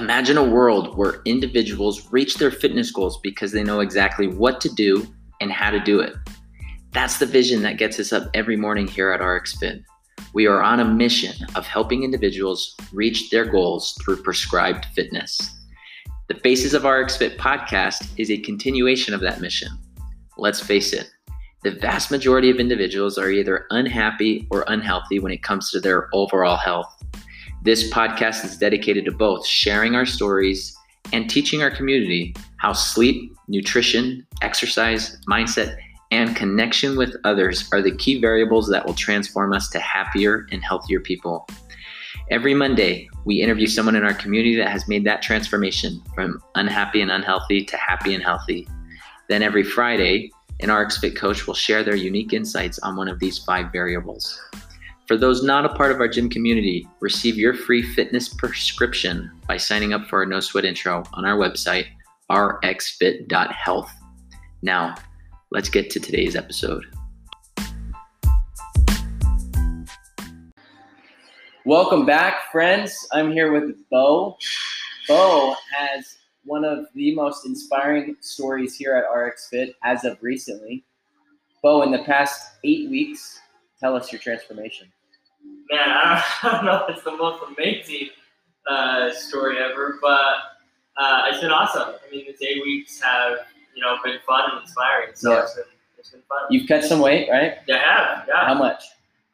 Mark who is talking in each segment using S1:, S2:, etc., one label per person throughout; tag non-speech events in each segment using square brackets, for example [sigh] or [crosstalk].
S1: Imagine a world where individuals reach their fitness goals because they know exactly what to do and how to do it. That's the vision that gets us up every morning here at RxFit. We are on a mission of helping individuals reach their goals through prescribed fitness. The Faces of RxFit podcast is a continuation of that mission. Let's face it, the vast majority of individuals are either unhappy or unhealthy when it comes to their overall health. This podcast is dedicated to both sharing our stories and teaching our community how sleep, nutrition, exercise, mindset, and connection with others are the key variables that will transform us to happier and healthier people. Every Monday, we interview someone in our community that has made that transformation from unhappy and unhealthy to happy and healthy. Then every Friday, an RxFit coach will share their unique insights on one of these five variables. For those not a part of our gym community, receive your free fitness prescription by signing up for our No Sweat intro on our website, rxfit.health. Now, let's get to today's episode. Welcome back, friends. I'm here with Beau. Beau has one of the most inspiring stories here at RxFit as of recently. Beau, in the past eight weeks, tell us your transformation.
S2: Man, [laughs] I don't, know if it's the most amazing uh, story ever, but uh, it's been awesome. I mean, the day weeks have you know been fun and inspiring, so
S1: Yeah.
S2: it's been it's been fun.
S1: You've cut some weight, right?
S2: yeah, I have, yeah.
S1: How much?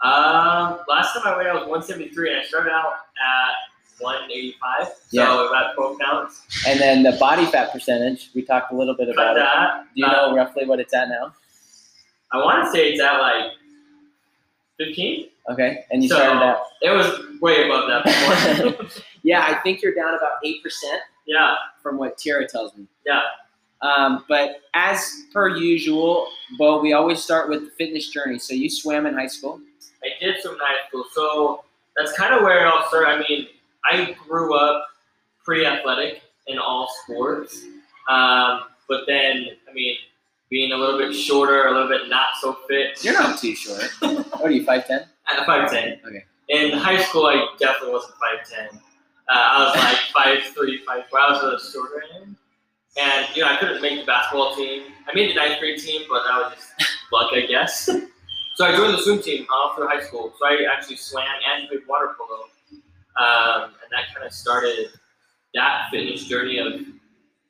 S2: Um, last time I weighed, I was 173, and I started out at 185, so
S1: Yeah.
S2: about 12 pounds.
S1: And then the body fat percentage, we talked a little bit about it.
S2: that.
S1: Do you
S2: Uh,
S1: know roughly what it's at now?
S2: I want to say it's at like 15.
S1: Okay. And you
S2: So-
S1: started out.
S2: It was way above that before. [laughs]
S1: Yeah, I think you're down about 8%
S2: yeah,
S1: from what Tira tells me.
S2: yeah.
S1: Um, but as per usual, Beau, we always start with the fitness journey. So you swam in high school.
S2: I did swim in high school, so that's kind of where it all started. I mean, I grew up pretty athletic in all sports, um, but then, I mean, being a little bit shorter, a little bit not so fit.
S1: You're not too short. what are you, 5'10"?
S2: At five ten.
S1: Okay.
S2: In high school, I definitely wasn't five ten. Uh, I was like [laughs] five three, five four. I was a shorter end, and you know I couldn't make the basketball team. I made the ninth grade team, but that was just luck, I guess. so I joined the swim team all through high school. So I actually swam and played water polo, um, and that kind of started that fitness journey of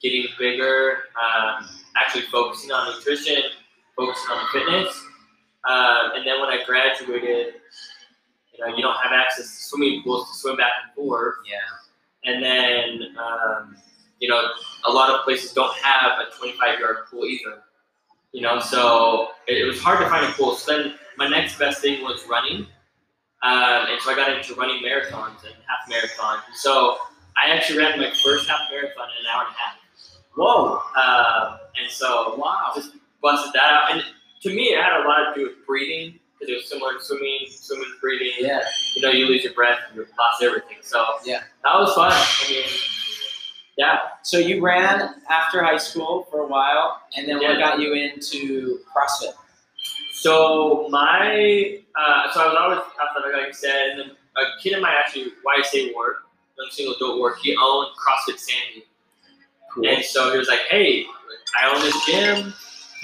S2: getting bigger, um, actually focusing on nutrition, focusing on fitness. Um, and then when I graduated, you know, you don't have access to swimming pools to swim back and forth.
S1: Yeah.
S2: And then, um, you know, a lot of places don't have a 25 yard pool either. You know, so it, it was hard to find a pool. So then my next best thing was running. Um, and so I got into running marathons and half marathons. And so I actually ran my first half marathon in an hour and a half.
S1: Whoa.
S2: Um, and so
S1: Wow.
S2: just busted that out. And to me, it had a lot to do with breathing because it was similar to swimming, swimming, breathing.
S1: Yeah.
S2: You know, you lose your breath, you lost everything. So
S1: Yeah.
S2: that was fun. I mean, yeah.
S1: So you ran after high school for a while, and then what got you into CrossFit?
S2: So my, uh, so I was always athletic, like I said, and then a kid in my actually YSA ward, young single adult ward, he owned CrossFit Sandy.
S1: Cool.
S2: And so he was like, hey, I own this gym,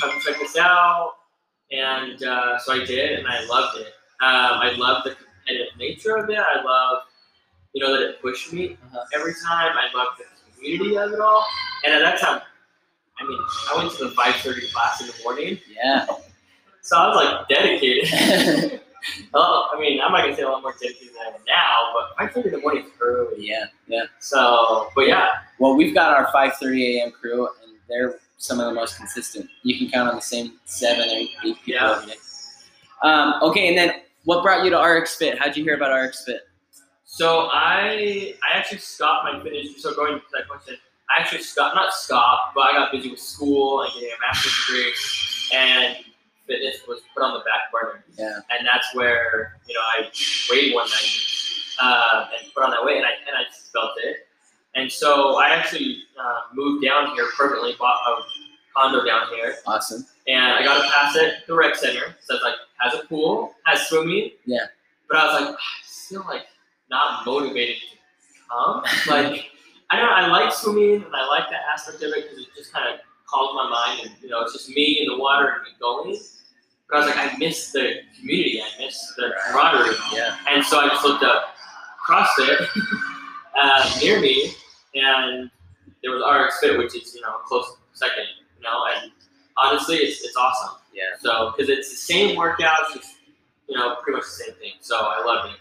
S2: come check this out. And uh, so I did, and I loved it. Um, I loved the competitive nature of it. I loved, you know, that it pushed me
S1: Uh-huh.
S2: every time. I loved the community of it all. And at that time, I mean, I went to the 5.30 class in the morning,
S1: Yeah.
S2: so I was like dedicated. [laughs] [laughs] oh, I mean, I'm not going to say a lot more dedicated than I am now, but 5.30 in the morning is early.
S1: yeah. Yeah.
S2: So, but yeah,
S1: Well, we've got our 5:30 a.m. crew, and they're some of the most consistent. You can count on the same seven or eight people
S2: Yeah.
S1: every day. Um, okay, and then what brought you to RX Fit? How'd you hear about RX Fit?
S2: So I I actually stopped my fitness. So going to that question, I actually stopped not stopped, but I got busy with school and getting a master's degree, and fitness was put on the back burner.
S1: Yeah.
S2: And that's where you know I weighed 190 uh, and put on that weight, and I and I just felt it. And so I actually uh, moved down here permanently, bought a condo down here,
S1: Awesome.
S2: and I got a pass at the rec center. So it's like has a pool, has swimming.
S1: Yeah.
S2: But I was like, I still like not motivated to come. Like I don't know. I like swimming and I like that aspect of it because it just kind of calms my mind and you know it's just me in the water and me going. But I was like, I miss the community. I miss the camaraderie.
S1: Yeah.
S2: And so I just looked up CrossFit [laughs] uh, near me, and there was RX Fit, which is you know close second. You know, and honestly, it's it's awesome.
S1: Yeah.
S2: So because it's the same workouts, just you know, pretty much the same thing. So I love it.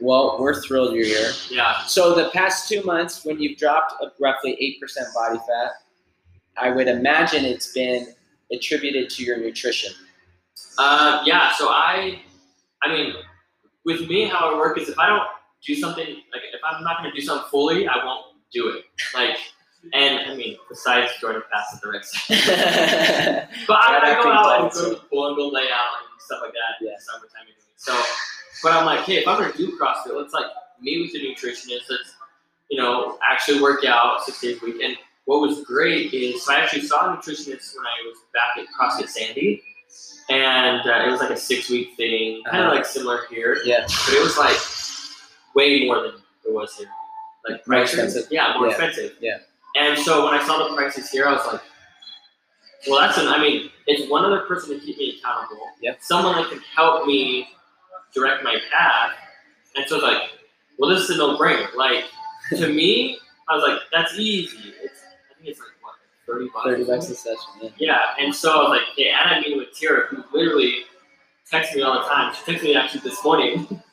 S3: Well, we're thrilled you're here.
S2: Yeah.
S3: So the past two months, when you've dropped uh, roughly eight percent body fat, I would imagine it's been attributed to your nutrition.
S2: Uh, yeah. So I, I mean, with me, how I work is if I don't do something like if I'm not going to do something fully, I won't do it. Like, and I mean, besides Jordan fast at the right [laughs] side. But I,
S3: Right
S2: I
S3: after
S2: go out and go to and go lay out and stuff like that.
S3: Yeah.
S2: In the summertime doing so. But I'm like, hey, if I'm gonna do CrossFit, let's like meet with a nutritionist. Let's you know actually work out six days a week. And what was great is so I actually saw a nutritionist when I was back at CrossFit Sandy, and uh, it was like a six week thing, kind of
S3: Uh-huh.
S2: like similar here,
S3: yeah.
S2: but it was like way more than it was here. Like
S3: More
S2: prices-
S3: expensive.
S2: Yeah, more
S3: Yeah.
S2: expensive.
S3: Yeah.
S2: And so when I saw the prices here, I was like, well, that's an, I mean, it's one other person to keep me accountable.
S3: Yep.
S2: Someone that can help me direct my path. And so it's like, well, this is a no brainer. Like, to me, I was like, that's easy. It's, I think it's like, what, 30 bucks?
S3: Thirty bucks a session. Yeah.
S2: Yeah, and so I was like, okay, and I'm meeting with Tira, who literally texts me all the time. She texted me actually this morning [laughs]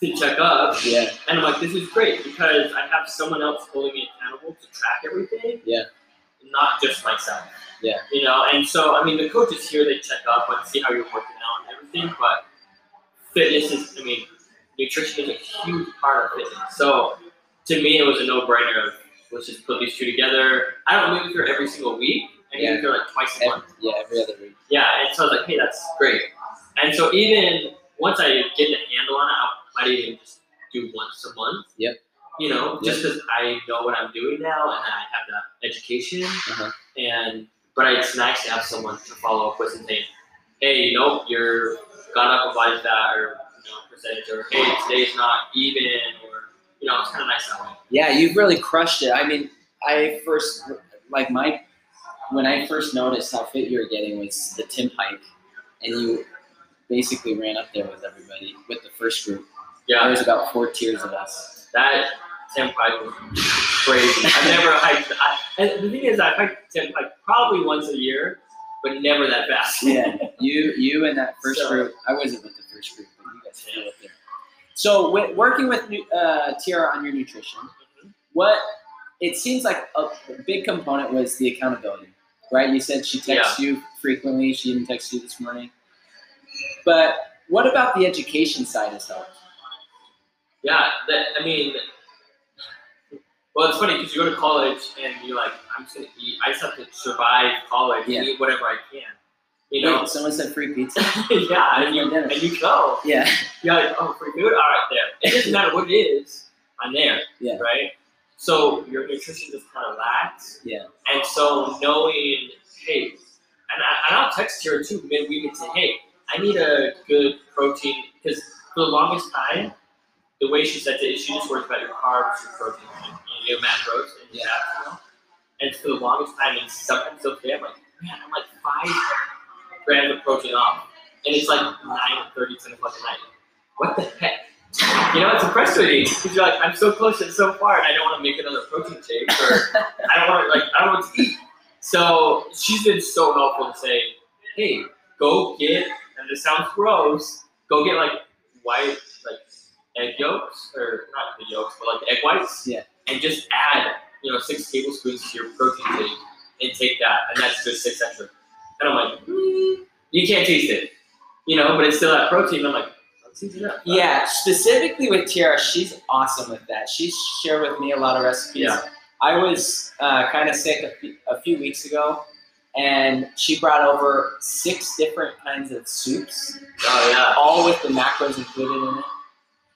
S2: to check up.
S3: Yeah.
S2: And I'm like, this is great because I have someone else holding me accountable to track everything.
S3: Yeah.
S2: Not just myself.
S3: Yeah.
S2: You know, and so I mean the coaches here they check up and see how you're working out and everything, but fitness is I mean, nutrition is a huge part of fitness. So to me it was a no brainer of let's just put these two together. I don't meet with her every single week. I meet
S3: Yeah.
S2: with her like twice a month.
S3: Yeah. Every other week.
S2: Yeah, and so I was like, hey, that's great. And so even once I get the handle on it, I even just do once a month.
S3: Yep.
S2: You know, just because I know what I'm doing now and I have that education.
S3: Uh-huh.
S2: And but it's nice to have someone to follow up with and say, hey, nope, you're gone up a body fat or you know percentage, or hey, today's not even, or you know, it's kind of nice that way.
S3: Yeah, you've really crushed it. I mean, I first like my when I first noticed how fit you were getting was the Timp hike, and you basically ran up there with everybody with the first group. There
S2: Yeah,
S3: was about four tiers of us.
S2: that Tim Pike was crazy. I've never hiked. I, and the thing is, I hiked Tim Pike probably once a year, but never that fast.
S3: Yeah, you you and that first
S2: So-
S3: group. I wasn't with the first group, but you guys up there. So, with, working with uh, Tiara on your nutrition, what it seems like a, a big component was the accountability, right? You said she texts you frequently. She even texted you this morning. But what about the education side has helped?
S2: Yeah, that, I mean, well, it's funny because you go to college and you're like, I'm just gonna eat. I just have to survive college
S3: Yeah.
S2: and eat whatever I can. You know?
S3: Wait, someone said free pizza. [laughs]
S2: yeah, and you
S3: Dinner.
S2: and you go.
S3: Yeah, [laughs]
S2: You're like, oh, free food. All right, there. [laughs] It doesn't matter what it is. I'm there.
S3: Yeah.
S2: Right. So your nutrition just kind of lacks.
S3: Yeah.
S2: And so knowing, hey, and, I, and I'll text her too midweek and say, hey, I need a good protein because for the longest time, the way she sets it is she just worries about your carbs, your protein, and you know, macros, and
S3: Yeah.
S2: you know? And for the longest time, and sometimes still today, I'm like, man, I'm like five grams of protein off, and it's like 9:30, 10 o'clock at night. What the heck? You know, it's frustrating because you're like, I'm so close and so far, and I don't want to make another protein shake, or I don't want to like, I don't want to eat. So she's been so helpful to say, hey, go get, and this sounds gross, go get like white, like egg yolks, or not the yolks, but like egg whites.
S3: Yeah.
S2: And just add, you know, six tablespoons to your protein shake and take that, and that's just six extra. And I'm like, mm, you can't taste it, you know, but it's still that protein. I'm like, let's eat it
S3: yeah. Specifically with Tiara, she's awesome with that. She's shared with me a lot of recipes.
S2: Yeah.
S3: I was uh, kind of sick a few, a few weeks ago, and she brought over six different kinds of soups,
S2: Oh yeah.
S3: all with the macros included in it.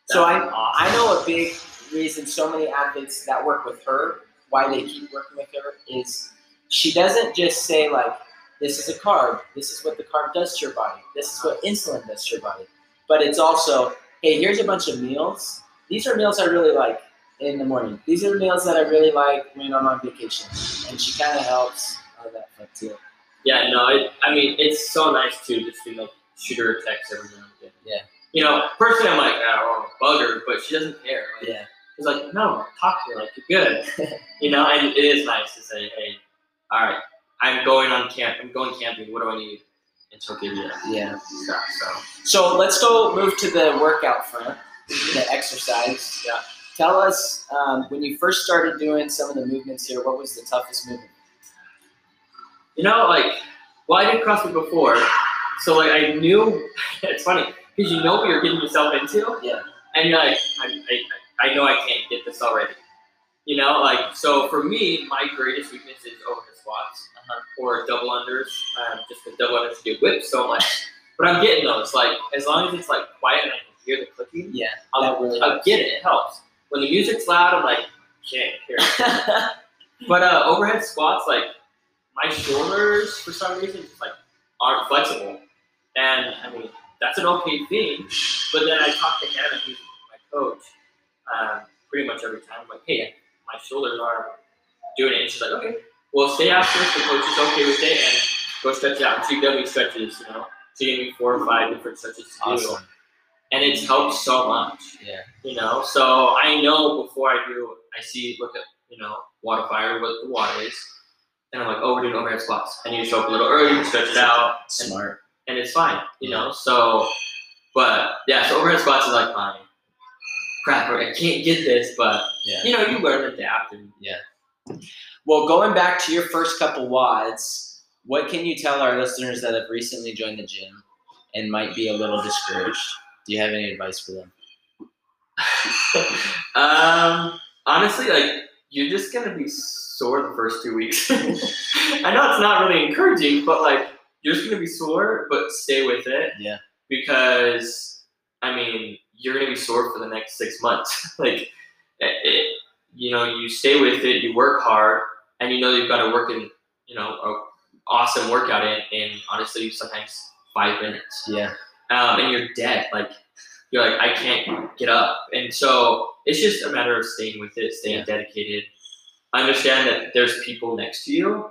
S3: So I,
S2: awesome.
S3: I know a big reason so many athletes that work with her, why they keep working with her, is she doesn't just say like, this is a carb, this is what the carb does to your body, this is what insulin does to your body. But it's also, hey, here's a bunch of meals. These are meals I really like. in the morning. These are meals that I really like when I'm on vacation, and she kind of helps all that too.
S2: Yeah, no, it, I mean, it's so nice too, just to like shoot her a text every now and again.
S3: Yeah.
S2: You know, personally, I'm like, oh, bug her, but she doesn't care. Like,
S3: Yeah,
S2: It's like, no, talk to her, like, you're good. [laughs] you know, and it is nice to say, hey, all right, I'm going on camp, I'm going camping, what do I need? And she'll give you
S3: yeah.
S2: stuff, so.
S3: So let's go move to the workout front, the exercise.
S2: Yeah.
S3: Tell us um, when you first started doing some of the movements here. What was the toughest movement?
S2: You know, like, well, I did CrossFit before, so like I knew. [laughs] it's funny because you know what you're getting yourself into.
S3: Yeah.
S2: And you're like, I, I, I know I can't get this already. You know, like so for me, my greatest weakness is overhead squats or double unders. Um, just because double unders get whipped so much. But I'm getting those. Like as long as it's like quiet and I can hear the clicking,
S3: Yeah,
S2: I'll,
S3: really
S2: I'll get it. It helps. When the music's loud, I'm like, can't hear it. But uh, overhead squats, like my shoulders, for some reason, just like aren't flexible, and I mean that's an okay thing. But then I talk to Hannah, who's my coach, um, pretty much every time. I'm like, hey, my shoulders are doing it, and she's like, okay, well, stay after this. The coach is okay with it, and go stretch it out. And she gave me stretches, you know. She gave me four or five different stretches to do,
S3: awesome.
S2: and it's helped so much
S3: Yeah,
S2: you know. So I know before I do, I see, look at, you know, Wodify, what the WOD is, and I'm like, oh, we're doing overhead squats. I need to show up a little early, stretch it out, and,
S3: smart.
S2: And it's fine, you know. So, but yeah, so overhead squats is like my crap. I can't get this, but
S3: Yeah.
S2: you know, you learn to adapt and yeah.
S3: Well, going back to your first couple WODs, what can you tell our listeners that have recently joined the gym and might be a little discouraged? Do you have any advice for them? [laughs]
S2: um, honestly, like you're just gonna be sore the first two weeks. [laughs] I know it's not really encouraging, but like you're just gonna be sore, but stay with it.
S3: Yeah.
S2: Because I mean, you're gonna be sore for the next six months. [laughs] like, it, it, you know, you stay with it, you work hard, and you know you've got to work in, you know, a awesome workout in, in honestly sometimes five minutes
S3: Yeah,
S2: um, and you're dead. Like you're like, I can't get up. And so it's just a matter of staying with it, staying
S3: Yeah.
S2: dedicated. Understand that there's people next to you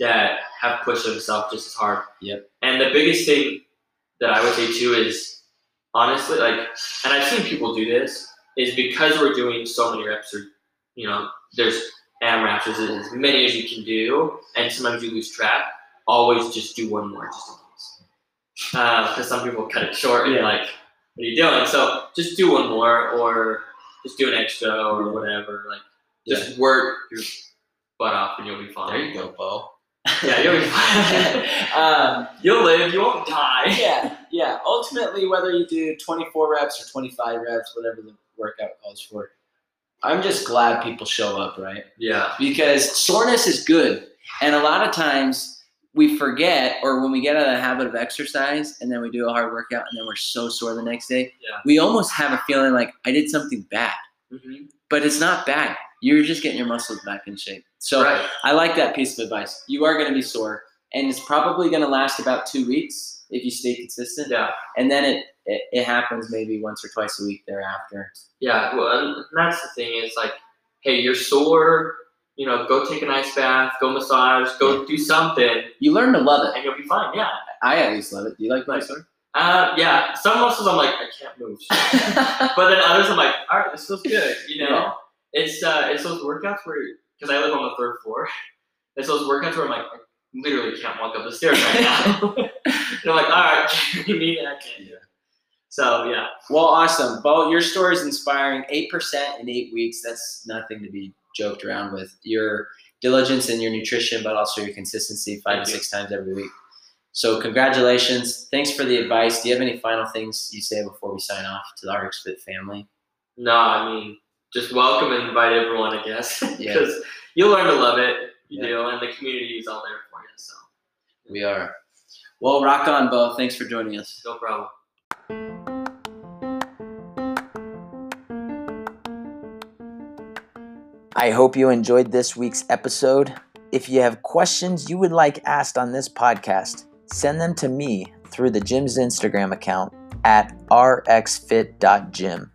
S2: that have pushed themselves just as hard.
S3: Yep.
S2: And the biggest thing that I would say too is honestly, like, and I've seen people do this, is because we're doing so many reps or, you know, there's AMRAPs, there's as many as you can do, and sometimes you lose track, always just do one more just in case uh, because some people cut it short and you're like, what are you doing? So just do one more or just do an extra or whatever. Like just work your butt off and you'll be fine.
S3: there you go, Beau.
S2: Yeah, you'll be fine. [laughs]
S3: um,
S2: you'll live, you won't die. [laughs]
S3: yeah, yeah. Ultimately, whether you do 24 reps or 25 reps, whatever the workout calls for, I'm just glad people show up, right?
S2: Yeah.
S3: because soreness is good. And a lot of times we forget, or when we get out of the habit of exercise and then we do a hard workout and then we're so sore the next day,
S2: Yeah.
S3: we almost have a feeling like I did something bad.
S2: hmm
S3: But it's not bad. You're just getting your muscles back in shape. So
S2: right.
S3: I like that piece of advice. You are going to be sore, and it's probably going to last about two weeks if you stay consistent.
S2: Yeah.
S3: And then it, it, it happens maybe once or twice a week thereafter.
S2: Yeah. Well, and that's the thing is like, hey, you're sore. You know, go take an ice bath, go massage, go do something,
S3: You learn to love it.
S2: and you'll be fine. Yeah.
S3: I always love it. Do you like my
S2: Nice.
S3: sore?
S2: Uh, yeah. Some muscles I'm like, I can't move. [laughs] but then others I'm like, all right, this feels good. You know,
S3: Yeah.
S2: It's uh, it's those workouts where because I live on the third floor, [laughs] it's those workouts where I'm like, I literally can't walk up the stairs right now. [laughs] [laughs] and I'm like, all right, carry me, I can't do it. So yeah,
S3: Well, awesome. Beau, your story is inspiring. 8% in eight weeks. That's nothing to be joked around with. Your diligence in your nutrition, but also your consistency five
S2: Thank
S3: to
S2: you.
S3: six times every week. So, congratulations. Thanks for the advice. Do you have any final things you say before we sign off to the RX Fit family?
S2: no, I mean, just welcome and invite everyone, I guess, because [laughs]
S3: Yeah.
S2: you'll learn to love it. You
S3: Yeah.
S2: do, and the community is all there for you. So
S3: We are. Well, rock on, Beau. Thanks for joining us.
S2: no problem.
S1: I hope you enjoyed this week's episode. If you have questions you would like asked on this podcast, send them to me through the gym's Instagram account at rxfit.gym.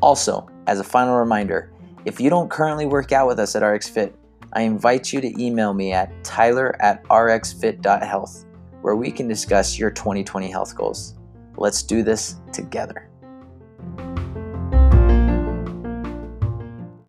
S1: Also, as a final reminder, If you don't currently work out with us at RxFit, I invite you to email me at tyler at rxfit.health, where we can discuss your 2020 health goals. Let's do this together.